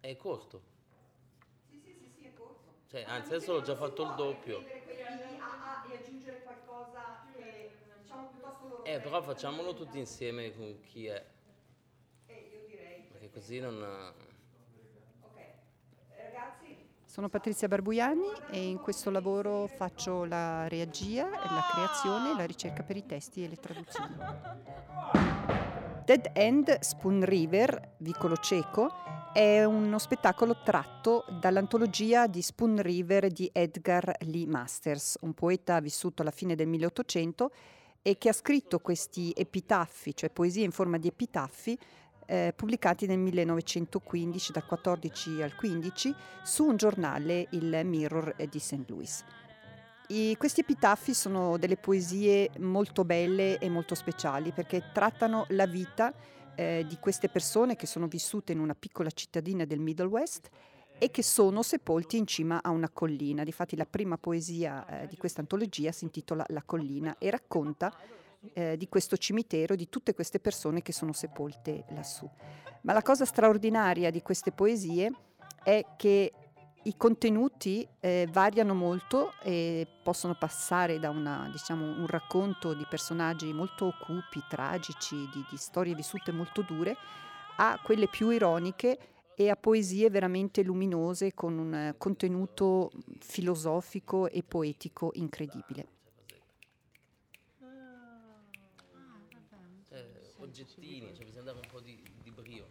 È corto. Sì, sì, sì, sì, è corto. Cioè, anzi, adesso l'ho già fatto il doppio. Aggiungere qualcosa che diciamo. Eh, però facciamolo tutti insieme con chi è. Eh, io direi. Perché così non. Sono Patrizia Barbuiani e in questo lavoro faccio la reagia, la creazione, la ricerca per i testi e le traduzioni. Dead End Spoon River, Vicolo Cieco, è uno spettacolo tratto dall'antologia di Spoon River di Edgar Lee Masters, un poeta vissuto alla fine del 1800 e che ha scritto questi epitaffi, cioè poesie in forma di epitaffi, eh, pubblicati nel 1915, dal 14 al 15, su un giornale, il Mirror di St. Louis. I, questi epitaffi sono delle poesie molto belle e molto speciali perché trattano la vita eh, di queste persone che sono vissute in una piccola cittadina del Middle West e che sono sepolti in cima a una collina. Difatti la prima poesia eh, di questa antologia si intitola La collina e racconta eh, di questo cimitero, di tutte queste persone che sono sepolte lassù. Ma la cosa straordinaria di queste poesie è che i contenuti eh, variano molto e possono passare da una, diciamo, un racconto di personaggi molto cupi, tragici, di, di storie vissute molto dure, a quelle più ironiche e a poesie veramente luminose con un contenuto filosofico e poetico incredibile. Eh, oggettini, cioè bisogna dare un po' di, di brio.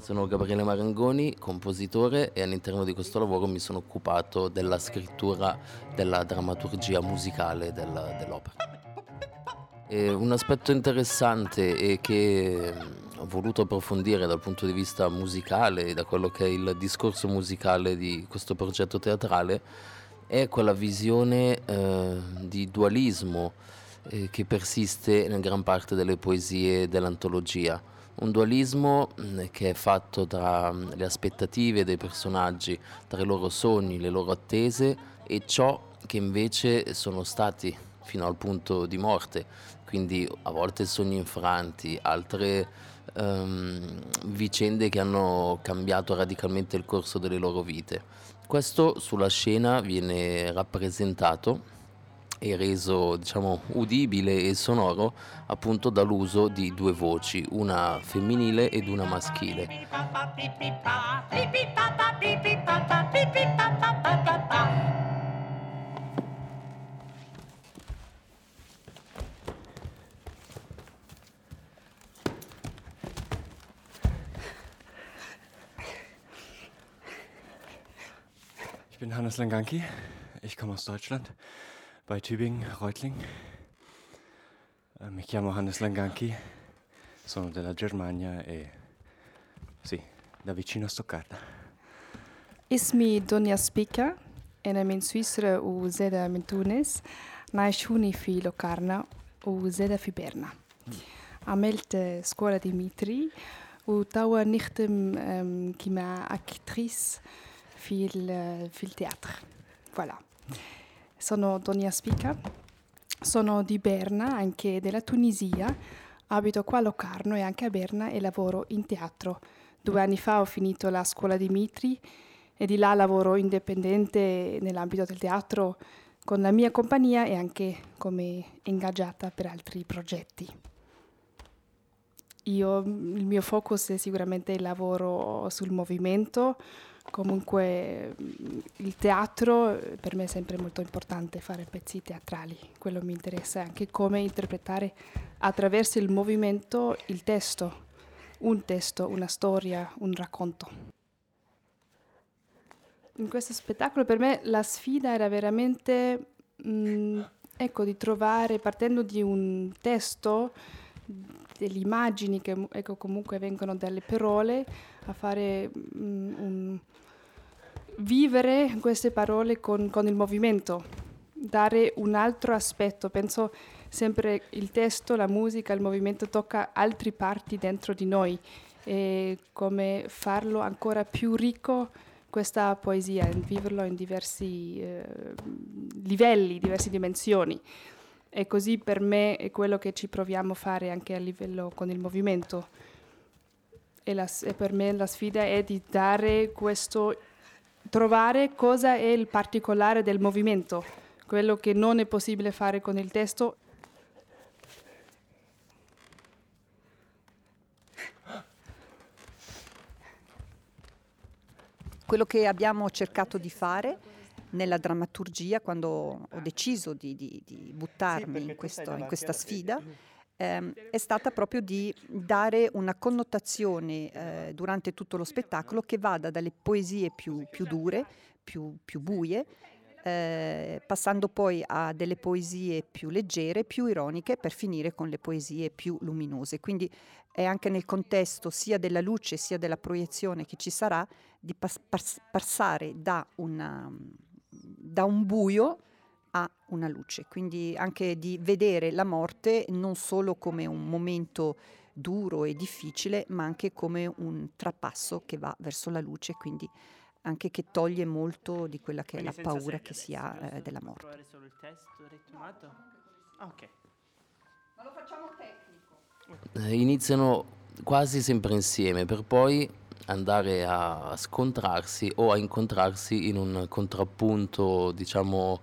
Sono Gabriele Marangoni, compositore e all'interno di questo lavoro mi sono occupato della scrittura della drammaturgia musicale della, dell'opera. E un aspetto interessante e che ho voluto approfondire dal punto di vista musicale e da quello che è il discorso musicale di questo progetto teatrale è quella visione eh, di dualismo eh, che persiste in gran parte delle poesie dell'antologia un dualismo mm, che è fatto tra mm, le aspettative dei personaggi, tra i loro sogni, le loro attese e ciò che invece sono stati fino al punto di morte, quindi a volte sogni infranti, altre um, vicende che hanno cambiato radicalmente il corso delle loro vite. Questo sulla scena viene rappresentato e reso diciamo udibile e sonoro appunto dall'uso di due voci, una femminile ed una maschile. Ich bin Hannes Langanki, ich komme aus Deutschland bei Tübingen, Reutling. Äh, mi chiamo Hannes Langanchi, sono della Germania e sì, da vicino a Stoccarda. Ismi Donia Spica, enem in Suisra u zeda in Tunis, nasciuni fi Locarna u zeda fi Berna. Amelt scuola Dimitri u tawa nichtem ehm, um, kima actrice fil, fil teatro. Voilà sono Donia Spica, sono di Berna, anche della Tunisia, abito qua a Locarno e anche a Berna e lavoro in teatro. Due anni fa ho finito la scuola di Mitri e di là lavoro indipendente nell'ambito del teatro con la mia compagnia e anche come ingaggiata per altri progetti. Io, il mio focus è sicuramente il lavoro sul movimento, Comunque il teatro per me è sempre molto importante fare pezzi teatrali, quello mi interessa anche come interpretare attraverso il movimento il testo, un testo, una storia, un racconto. In questo spettacolo per me la sfida era veramente mh, ecco, di trovare, partendo di un testo, delle immagini che ecco, comunque vengono dalle parole, a fare mh, un, vivere queste parole con, con, il movimento, dare un altro aspetto. Penso sempre il testo, la musica, il movimento tocca altre parti dentro di noi e come farlo ancora più ricco, questa poesia, viverlo in diversi eh, livelli, diverse dimensioni. E così per me è quello che ci proviamo a fare anche a livello con il movimento. E, la, e per me la sfida è di dare questo, trovare cosa è il particolare del movimento, quello che non è possibile fare con il testo. Quello che abbiamo cercato di fare nella drammaturgia, quando ho deciso di, di, di buttarmi sì, in, questo, in, questa sfida, ehm, è stata proprio di dare una connotazione eh, durante tutto lo spettacolo che vada dalle poesie più, più dure, più, più buie, eh, passando poi a delle poesie più leggere, più ironiche, per finire con le poesie più luminose. Quindi è anche nel contesto sia della luce sia della proiezione che ci sarà di pas- pas- passare da, una, da un buio a una luce, quindi anche di vedere la morte non solo come un momento duro e difficile, ma anche come un trapasso che va verso la luce, quindi anche che toglie molto di quella che quindi è la paura che si ha eh, della morte. Solo il testo ritmato? Ah, ok. Ma lo facciamo tecnico. Eh, iniziano quasi sempre insieme per poi andare a scontrarsi o a incontrarsi in un contrappunto diciamo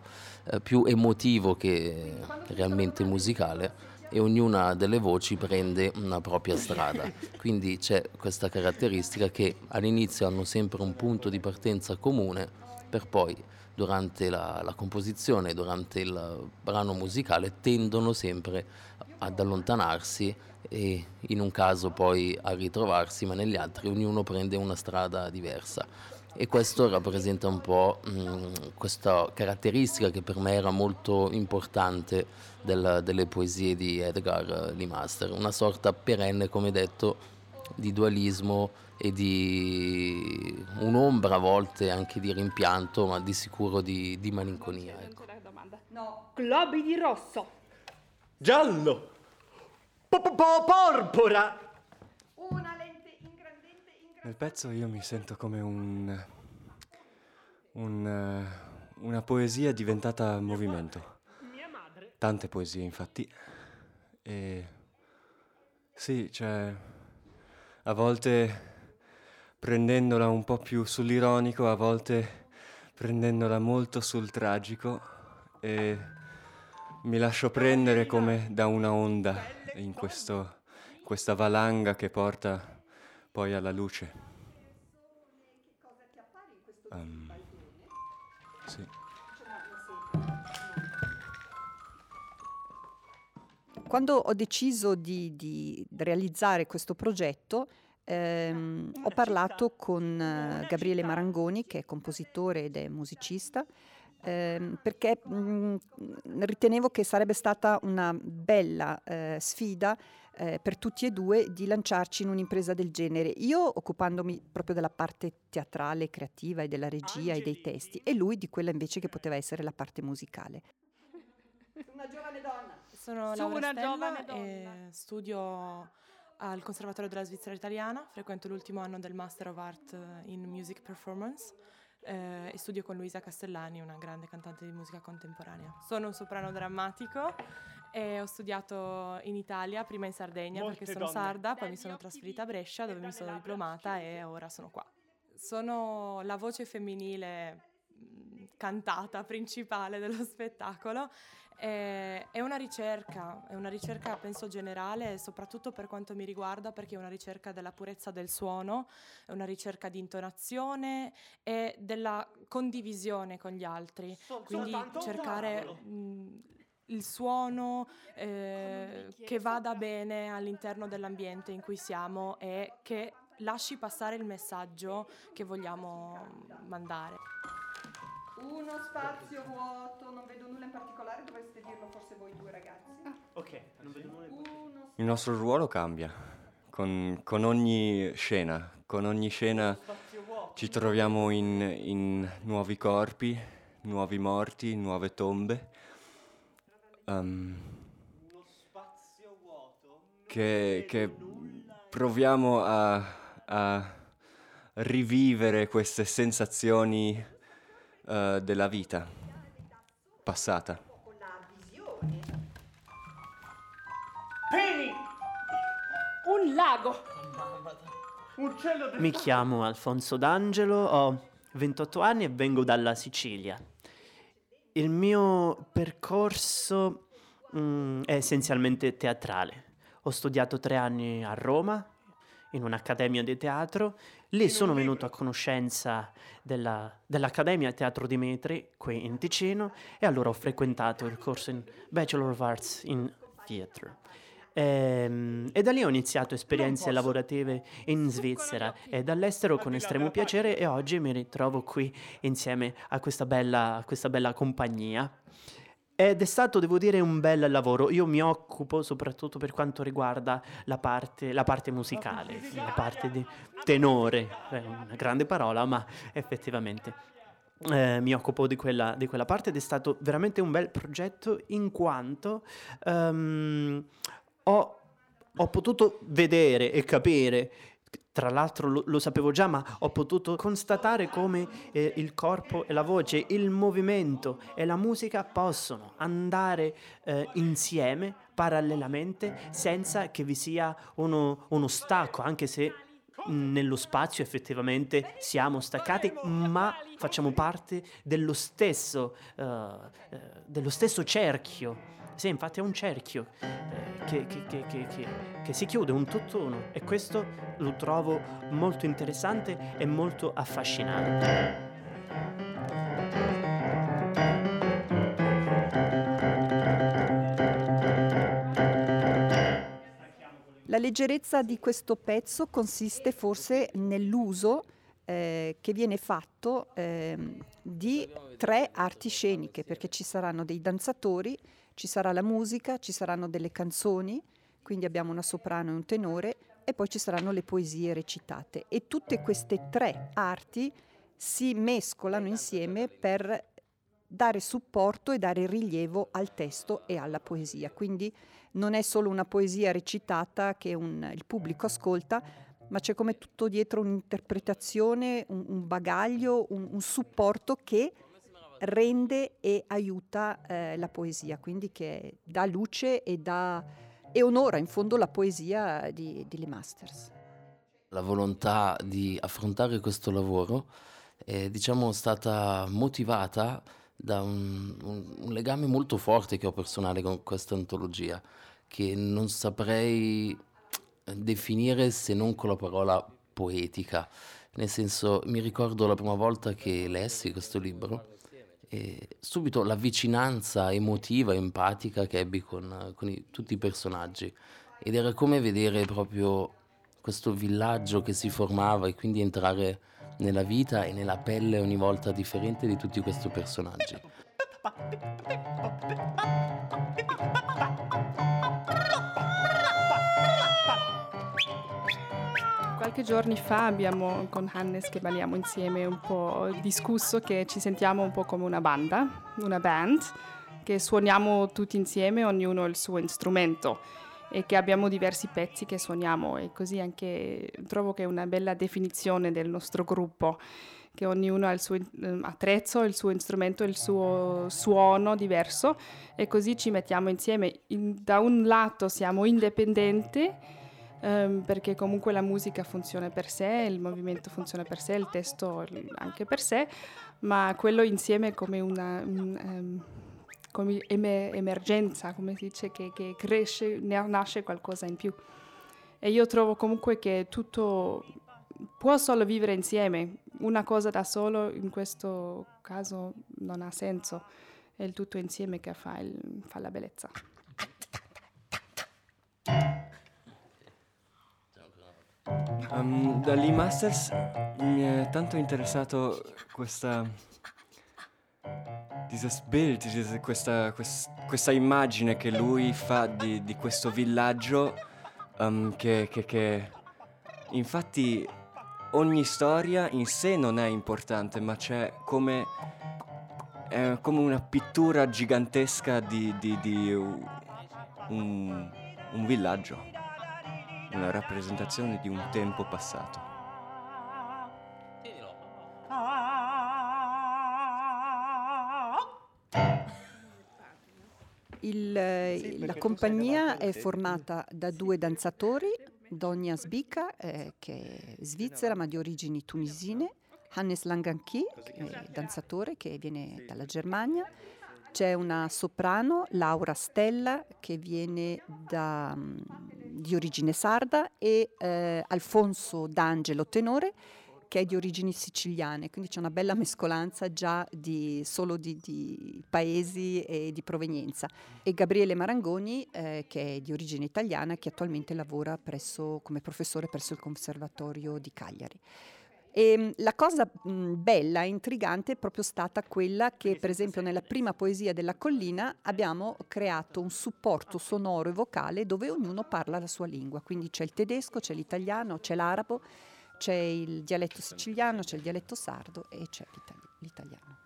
più emotivo che realmente musicale e ognuna delle voci prende una propria strada. Quindi c'è questa caratteristica che all'inizio hanno sempre un punto di partenza comune per poi durante la, la composizione, durante il brano musicale tendono sempre ad allontanarsi e in un caso poi a ritrovarsi, ma negli altri ognuno prende una strada diversa. E questo rappresenta un po' mh, questa caratteristica che per me era molto importante del, delle poesie di Edgar Lee Master, una sorta perenne, come detto, di dualismo e di un'ombra a volte anche di rimpianto, ma di sicuro di, di malinconia. Ecco. No, globi di rosso. Giallo. Porpora! Nel pezzo io mi sento come un, un una poesia diventata movimento. Tante poesie, infatti. E sì, cioè a volte prendendola un po' più sull'ironico, a volte prendendola molto sul tragico e mi lascio prendere come da una onda in questo, questa valanga che porta poi alla luce. Um, sì. Quando ho deciso di, di realizzare questo progetto, ehm, ho parlato con eh, Gabriele Marangoni, che è compositore ed è musicista, eh, perché mh, mm, ritenevo che sarebbe stata una bella eh, sfida eh, per tutti e due di lanciarci in un'impresa del genere. Io occupandomi proprio della parte teatrale, creativa e della regia e dei testi e lui di quella invece che poteva essere la parte musicale. Una giovane donna. Sono Su Laura Stella e studio al Conservatorio della Svizzera Italiana, frequento l'ultimo anno del Master of Art in Music Performance eh, e studio con Luisa Castellani, una grande cantante di musica contemporanea. Sono un soprano drammatico e ho studiato in Italia, prima in Sardegna Molte perché sono donne. sarda, poi mi sono trasferita a Brescia dove mi sono diplomata e ora sono qua. Sono la voce femminile cantata principale dello spettacolo è, è una ricerca, è una ricerca penso generale, soprattutto per quanto mi riguarda, perché è una ricerca della purezza del suono, è una ricerca di intonazione e della condivisione con gli altri. So, Quindi cercare mh, il suono eh, che vada bene all'interno dell'ambiente in cui siamo e che lasci passare il messaggio che vogliamo mandare. Uno spazio vuoto, non vedo nulla in particolare, dovreste dirlo forse voi due ragazzi. Ah. Ok, non vedo nulla in particolare. Il nostro ruolo cambia con, con ogni scena, con ogni scena ci troviamo in, in nuovi corpi, nuovi morti, nuove tombe. Um, che, che proviamo a, a, rivivere queste sensazioni uh, della vita passata. Penny! Un lago! Mi chiamo Alfonso D'Angelo, ho 28 anni e vengo dalla Sicilia. Il mio percorso mm, è essenzialmente teatrale. Ho studiato tre anni a Roma, in un'accademia di teatro. Lì sono venuto a conoscenza della, dell'Accademia Teatro di Metri, qui in Ticino, e allora ho frequentato il corso in Bachelor of Arts in Theatre. E, ehm, e, da lì ho iniziato esperienze lavorative in Svizzera e dall'estero con estremo piacere e oggi mi ritrovo qui insieme a questa bella, a questa bella compagnia. Ed è stato, devo dire, un bel lavoro. Io mi occupo soprattutto per quanto riguarda la parte, la parte musicale, la parte di tenore. È una grande parola, ma effettivamente eh, mi occupo di quella, di quella, parte ed è stato veramente un bel progetto in quanto um, ho, ho potuto vedere e capire tra l'altro lo, lo, sapevo già, ma ho potuto constatare come eh, il corpo e la voce, il movimento e la musica possono andare eh, insieme parallelamente senza che vi sia uno, uno stacco, anche se nello spazio effettivamente siamo staccati, ma facciamo parte dello stesso, uh, dello stesso cerchio sì, infatti è un cerchio eh, che, che, che, che, si chiude, un tutt'uno e questo lo trovo molto interessante e molto affascinante. La leggerezza di questo pezzo consiste forse nell'uso eh, che viene fatto eh, di tre arti sceniche, perché ci saranno dei danzatori, ci sarà la musica, ci saranno delle canzoni, quindi abbiamo una soprano e un tenore, e poi ci saranno le poesie recitate. E tutte queste tre arti si mescolano insieme per dare supporto e dare rilievo al testo e alla poesia. Quindi non è solo una poesia recitata che un, il pubblico ascolta, ma c'è come tutto dietro un'interpretazione, un, un bagaglio, un, un supporto che rende e aiuta eh, la poesia, quindi che dà luce e, dà, e onora in fondo la poesia di, di Le Masters. La volontà di affrontare questo lavoro è diciamo, stata motivata da un, un, un legame molto forte che ho personale con questa antologia, che non saprei definire se non con la parola poetica. Nel senso, mi ricordo la prima volta che lessi questo libro e subito la vicinanza emotiva, empatica che ebbi con, con i, tutti i personaggi. Ed era come vedere proprio questo villaggio che si formava e quindi entrare nella vita e nella pelle ogni volta differente di tutti questi personaggi. qualche giorni fa abbiamo con Hannes che balliamo insieme un po' discusso che ci sentiamo un po' come una banda, una band, che suoniamo tutti insieme, ognuno il suo strumento e che abbiamo diversi pezzi che suoniamo e così anche trovo che è una bella definizione del nostro gruppo che ognuno ha il suo ehm, attrezzo, il suo strumento, il suo suono diverso e così ci mettiamo insieme. In, da un lato siamo indipendenti um, perché comunque la musica funziona per sé, il movimento funziona per sé, il testo anche per sé, ma quello insieme come una... Un, um, come emer- emergenza, come si dice, che, che cresce, nasce qualcosa in più. E io trovo comunque che tutto può solo vivere insieme, una cosa da solo in questo caso non ha senso, è il tutto insieme che fa, il, fa la bellezza. Um, da Masters mi è tanto interessato questa dieses Bild, dieses, questa, quest, questa, immagine che lui fa di, di questo villaggio um, che, che, che, infatti ogni storia in sé non è importante ma c'è come, è come una pittura gigantesca di, di, di un, un villaggio una rappresentazione di un tempo passato. Il, sì, la compagnia è formata da due danzatori, Donia Sbica, eh, che è svizzera ma di origini tunisine, Hannes Langanchi, danzatore che viene dalla Germania, c'è una soprano, Laura Stella, che viene da, mm, di origine sarda, e eh, Alfonso D'Angelo, tenore, che è di origini siciliane, quindi c'è una bella mescolanza già di, solo di, di, paesi e di provenienza. E Gabriele Marangoni, eh, che è di origine italiana, che attualmente lavora presso, come professore presso il Conservatorio di Cagliari. E ehm, la cosa bella e intrigante è proprio stata quella che, per esempio, nella prima poesia della collina abbiamo creato un supporto sonoro e vocale dove ognuno parla la sua lingua. Quindi c'è il tedesco, c'è l'italiano, c'è l'arabo, c'è il dialetto siciliano, c'è il dialetto sardo e c'è l'italiano.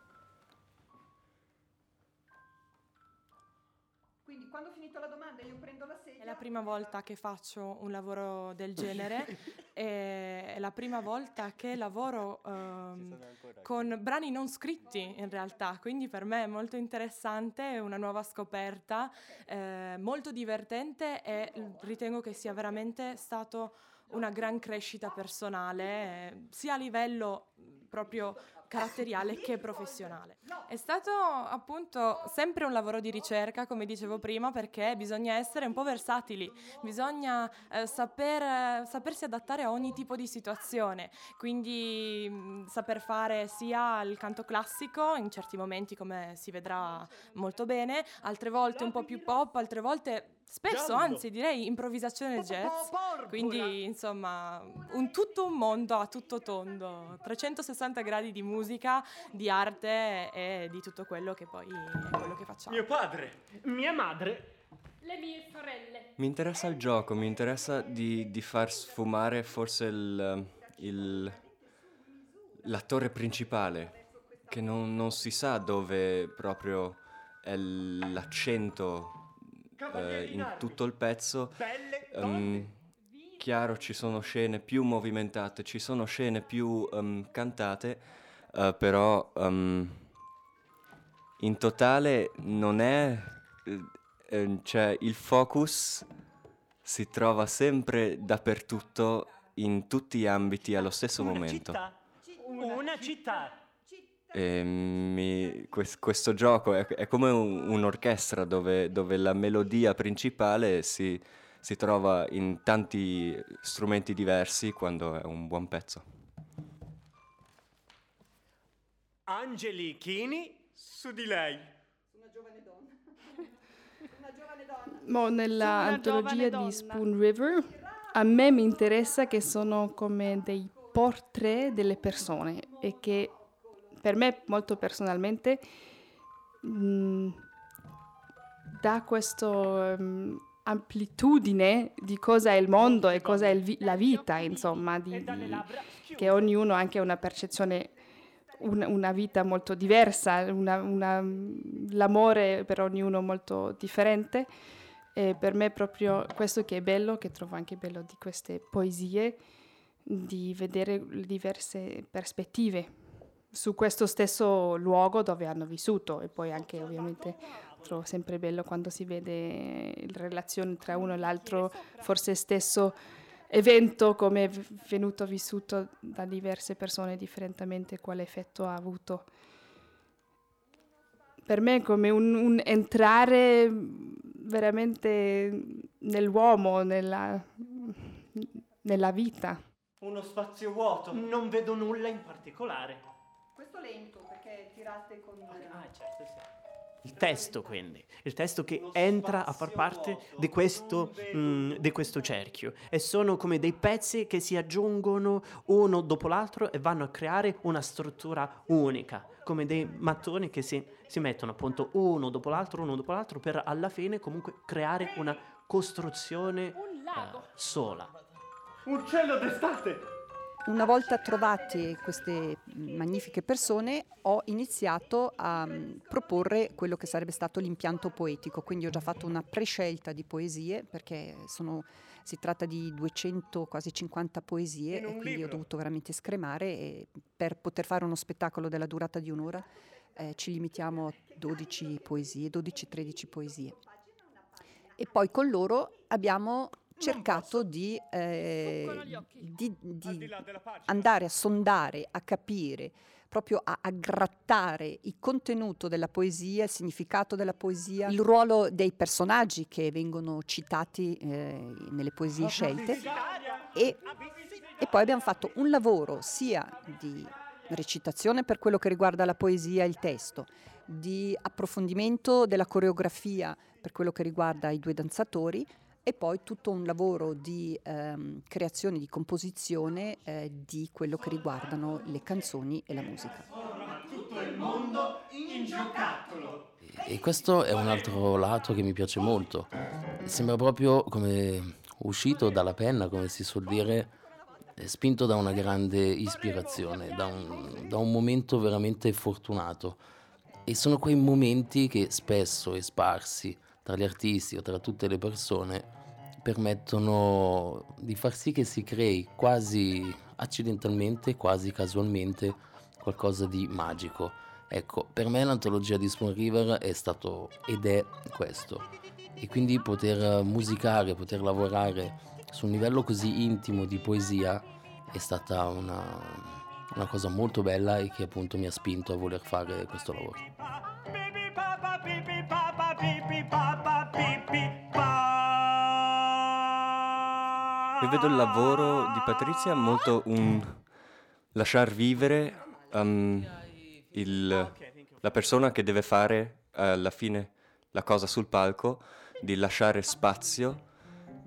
Quindi quando ho finito la domanda io prendo la sedia. È la prima volta che faccio un lavoro del genere, è la prima volta che lavoro um, con brani non scritti in realtà, quindi per me è molto interessante, è una nuova scoperta, eh, molto divertente e ritengo che sia veramente stato una gran crescita personale, sia a livello proprio caratteriale che professionale. È stato appunto sempre un lavoro di ricerca, come dicevo prima, perché bisogna essere un po' versatili, bisogna eh, saper, sapersi adattare a ogni tipo di situazione, quindi mh, saper fare sia il canto classico, in certi momenti come si vedrà molto bene, altre volte un po' più pop, altre volte Spesso, anzi, direi improvvisazione jazz. Quindi, insomma, un tutto un mondo a tutto tondo, 360 gradi di musica, di arte e di tutto quello che poi è quello che facciamo. Mio padre, mia madre, le mie sorelle. Mi interessa il gioco, mi interessa di, di far sfumare forse il, il, l'attore principale, che non, non si sa dove proprio è l'accento eh, in tutto il pezzo. Um, chiaro, ci sono scene più movimentate, ci sono scene più um, cantate, uh, però um, in totale non è... Eh, cioè il focus si trova sempre dappertutto, in tutti gli ambiti allo stesso una momento. Città. Una città. E mi, quest, questo gioco è, è come un, un'orchestra dove, dove, la melodia principale si, si, trova in tanti strumenti diversi quando è un buon pezzo. Angeli Chini su di lei. Una giovane donna. Una giovane donna. Mo nella antologia di Spoon River a me mi interessa che sono come dei portrait delle persone e che per me molto personalmente mh, mm, dà questa um, mm, amplitudine di cosa è il mondo e cosa è vi- la vita, insomma, di, di, che ognuno ha anche una percezione, una, una vita molto diversa, una, una, l'amore per ognuno molto differente. E per me è proprio questo che è bello, che trovo anche bello di queste poesie, di vedere diverse prospettive su questo stesso luogo dove hanno vissuto e poi anche ovviamente trovo sempre bello quando si vede la relazione tra uno e l'altro, forse stesso evento come è venuto vissuto da diverse persone differentamente, quale effetto ha avuto. Per me è come un, un entrare veramente nell'uomo, nella, nella vita. Uno spazio vuoto, non vedo nulla in particolare questo lento perché tirate con... Ah, certo, sì. Il testo quindi, il testo che entra a far parte di questo, mh, mm, di questo, cerchio e sono come dei pezzi che si aggiungono uno dopo l'altro e vanno a creare una struttura unica, come dei mattoni che si, si mettono appunto uno dopo l'altro, uno dopo l'altro per alla fine comunque creare una costruzione uh, sola. Un cielo d'estate! Una volta trovate queste magnifiche persone ho iniziato a um, proporre quello che sarebbe stato l'impianto poetico, quindi ho già fatto una prescelta di poesie perché sono, si tratta di 200, quasi 50 poesie e quindi libro. ho dovuto veramente scremare per poter fare uno spettacolo della durata di un'ora eh, ci limitiamo a 12 poesie, 12-13 poesie. E poi con loro abbiamo cercato di, eh, di, di andare a sondare, a capire, proprio a, a, grattare il contenuto della poesia, il significato della poesia, il ruolo dei personaggi che vengono citati eh, nelle poesie scelte. e, e poi abbiamo fatto un lavoro sia di recitazione per quello che riguarda la poesia e il testo, di approfondimento della coreografia per quello che riguarda i due danzatori, e poi tutto un lavoro di ehm, creazione, di composizione eh, di quello che riguardano le canzoni e la musica. Tutto il mondo in giocattolo. E questo è un altro lato che mi piace molto. Sembra proprio come uscito dalla penna, come si suol dire, spinto da una grande ispirazione, da un, da un momento veramente fortunato. E sono quei momenti che spesso e sparsi tra gli artisti o tra tutte le persone permettono di far sì che si crei quasi accidentalmente, quasi casualmente qualcosa di magico. Ecco, per me l'antologia di Spoon River è stato ed è questo. E quindi poter musicare, poter lavorare su un livello così intimo di poesia è stata una, una cosa molto bella e che appunto mi ha spinto a voler fare questo lavoro. Io vedo il lavoro di Patrizia molto un lasciar vivere um, il, la persona che deve fare alla fine la cosa sul palco, di lasciare spazio,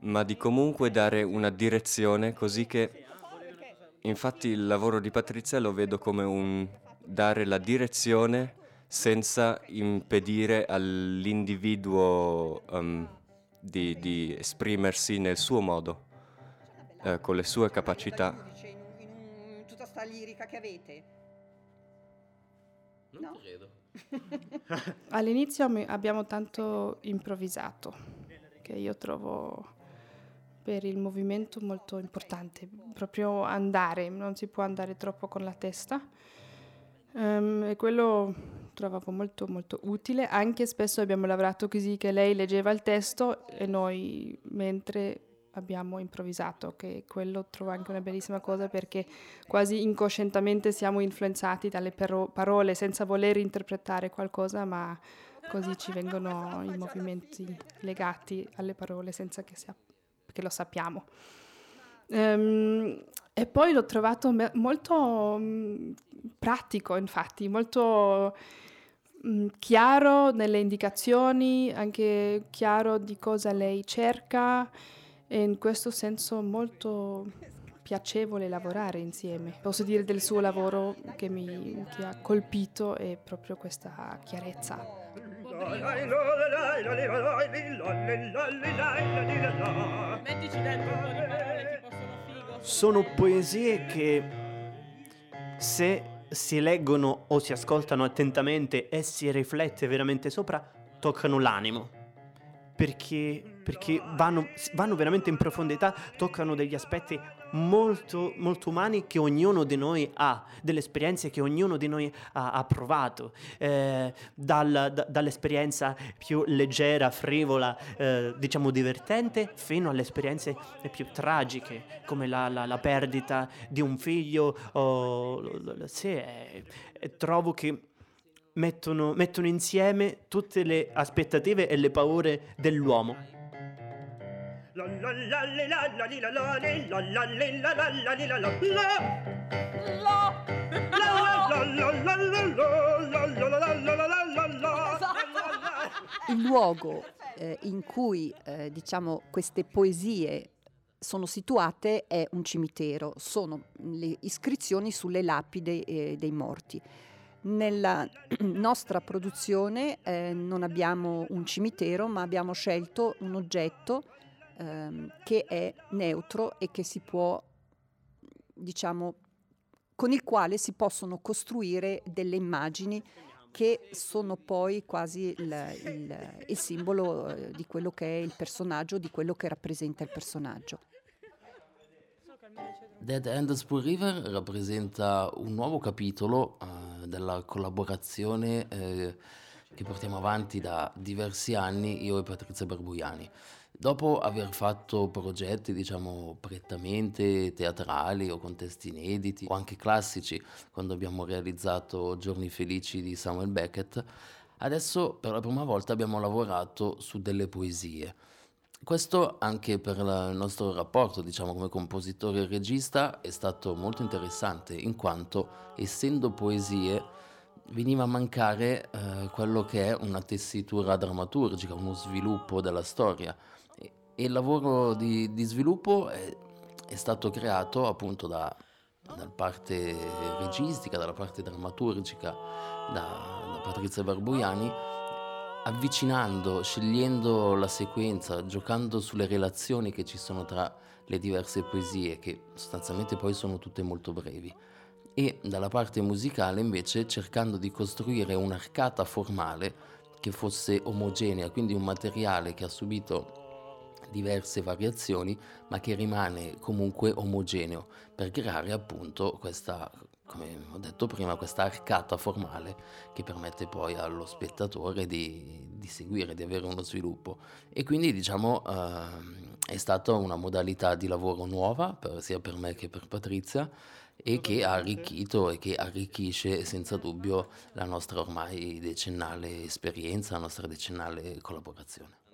ma di comunque dare una direzione così che infatti il lavoro di Patrizia lo vedo come un dare la direzione senza impedire all'individuo um, di, di esprimersi nel suo modo eh, con le sue capacità. In, tutta sta lirica che avete? Non no? credo. All'inizio abbiamo tanto improvvisato, che io trovo per il movimento molto importante, proprio andare, non si può andare troppo con la testa. Um, e quello trovavo molto molto utile, anche spesso abbiamo lavorato così che lei leggeva il testo e noi mentre abbiamo improvvisato, che quello trovo anche una bellissima cosa perché quasi incoscientemente siamo influenzati dalle pero- parole senza voler interpretare qualcosa, ma così ci vengono i movimenti legati alle parole senza che, sia, che lo sappiamo. Um, e poi l'ho trovato me- molto um, pratico, infatti, molto um, chiaro nelle indicazioni, anche chiaro di cosa lei cerca e in questo senso molto piacevole lavorare insieme. Posso dire del suo lavoro che mi che ha colpito è proprio questa chiarezza. Sono poesie che se si leggono o si ascoltano attentamente e si riflette veramente sopra, toccano l'animo perché, perché vanno, vanno, veramente in profondità, toccano degli aspetti molto, molto umani che ognuno di noi ha, delle esperienze che ognuno di noi ha, ha provato, eh, dal, da, dall'esperienza più leggera, frivola, eh, diciamo divertente, fino alle esperienze più tragiche, come la, la, la perdita di un figlio. O, sì, eh, trovo che mettono, mettono insieme tutte le aspettative e le paure dell'uomo. Il luogo eh, in cui eh, diciamo, queste poesie sono situate è un cimitero, sono le iscrizioni sulle lapidi eh, dei morti. Nella nostra produzione eh, non abbiamo un cimitero, ma abbiamo scelto un oggetto ehm, che è neutro e che si può diciamo, con il quale si possono costruire delle immagini che sono poi quasi il, il, il simbolo eh, di quello che è il personaggio, di quello che rappresenta il personaggio. Dead End Spoon River rappresenta un nuovo capitolo uh, della collaborazione eh, che portiamo avanti da diversi anni io e Patrizia Barbuiani. Dopo aver fatto progetti, diciamo, prettamente teatrali o con testi inediti o anche classici, quando abbiamo realizzato Giorni felici di Samuel Beckett, adesso per la prima volta abbiamo lavorato su delle poesie. Questo anche per il nostro rapporto, diciamo, come compositore e regista è stato molto interessante, in quanto essendo poesie veniva a mancare eh, quello che è una tessitura drammaturgica, uno sviluppo della storia il lavoro di, di sviluppo è, è, stato creato appunto da, dalla parte registica, dalla parte drammaturgica, da, da Patrizia Barbuiani, avvicinando, scegliendo la sequenza, giocando sulle relazioni che ci sono tra le diverse poesie, che sostanzialmente poi sono tutte molto brevi. E dalla parte musicale invece cercando di costruire un'arcata formale che fosse omogenea, quindi un materiale che ha subito diverse variazioni, ma che rimane comunque omogeneo per creare appunto questa, come ho detto prima, questa arcata formale che permette poi allo spettatore di, di seguire, di avere uno sviluppo. E quindi diciamo eh, è stata una modalità di lavoro nuova, per, sia per me che per Patrizia, e che ha arricchito e che arricchisce senza dubbio la nostra ormai decennale esperienza, la nostra decennale collaborazione.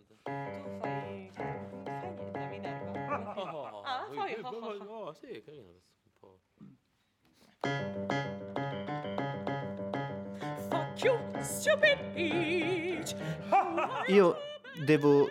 Oh, sì, carino questo un po'. Io devo,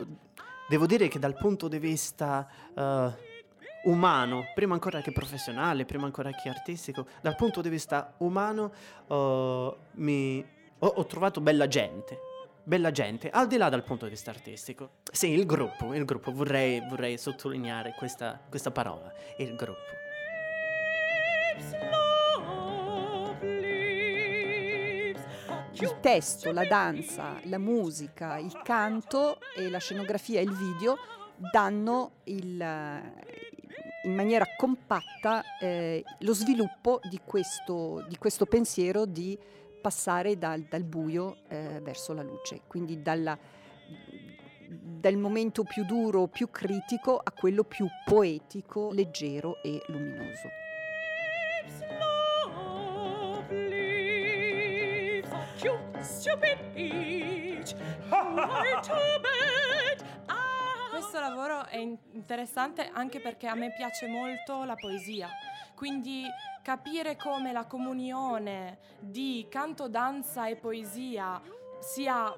devo dire che dal punto di vista uh, umano, prima ancora che professionale, prima ancora che artistico, dal punto di vista umano uh, mi, ho, ho trovato bella gente bella gente, al di là dal punto di vista artistico. Sì, il gruppo, il gruppo, vorrei, vorrei sottolineare questa, questa parola, il gruppo. Il testo, la danza, la musica, il canto e la scenografia e il video danno il, in maniera compatta eh, lo sviluppo di questo, di questo, pensiero di passare dal, dal buio eh, verso la luce, quindi dalla, dal momento più duro, più critico a quello più poetico, leggero e luminoso. Questo lavoro è interessante anche perché a me piace molto la poesia, quindi capire come la comunione di canto, danza e poesia sia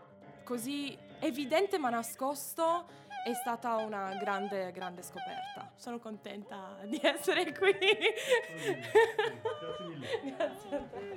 così evidente ma nascosto è stata una grande, grande scoperta. Sono contenta di essere qui. Grazie mille. Grazie a te.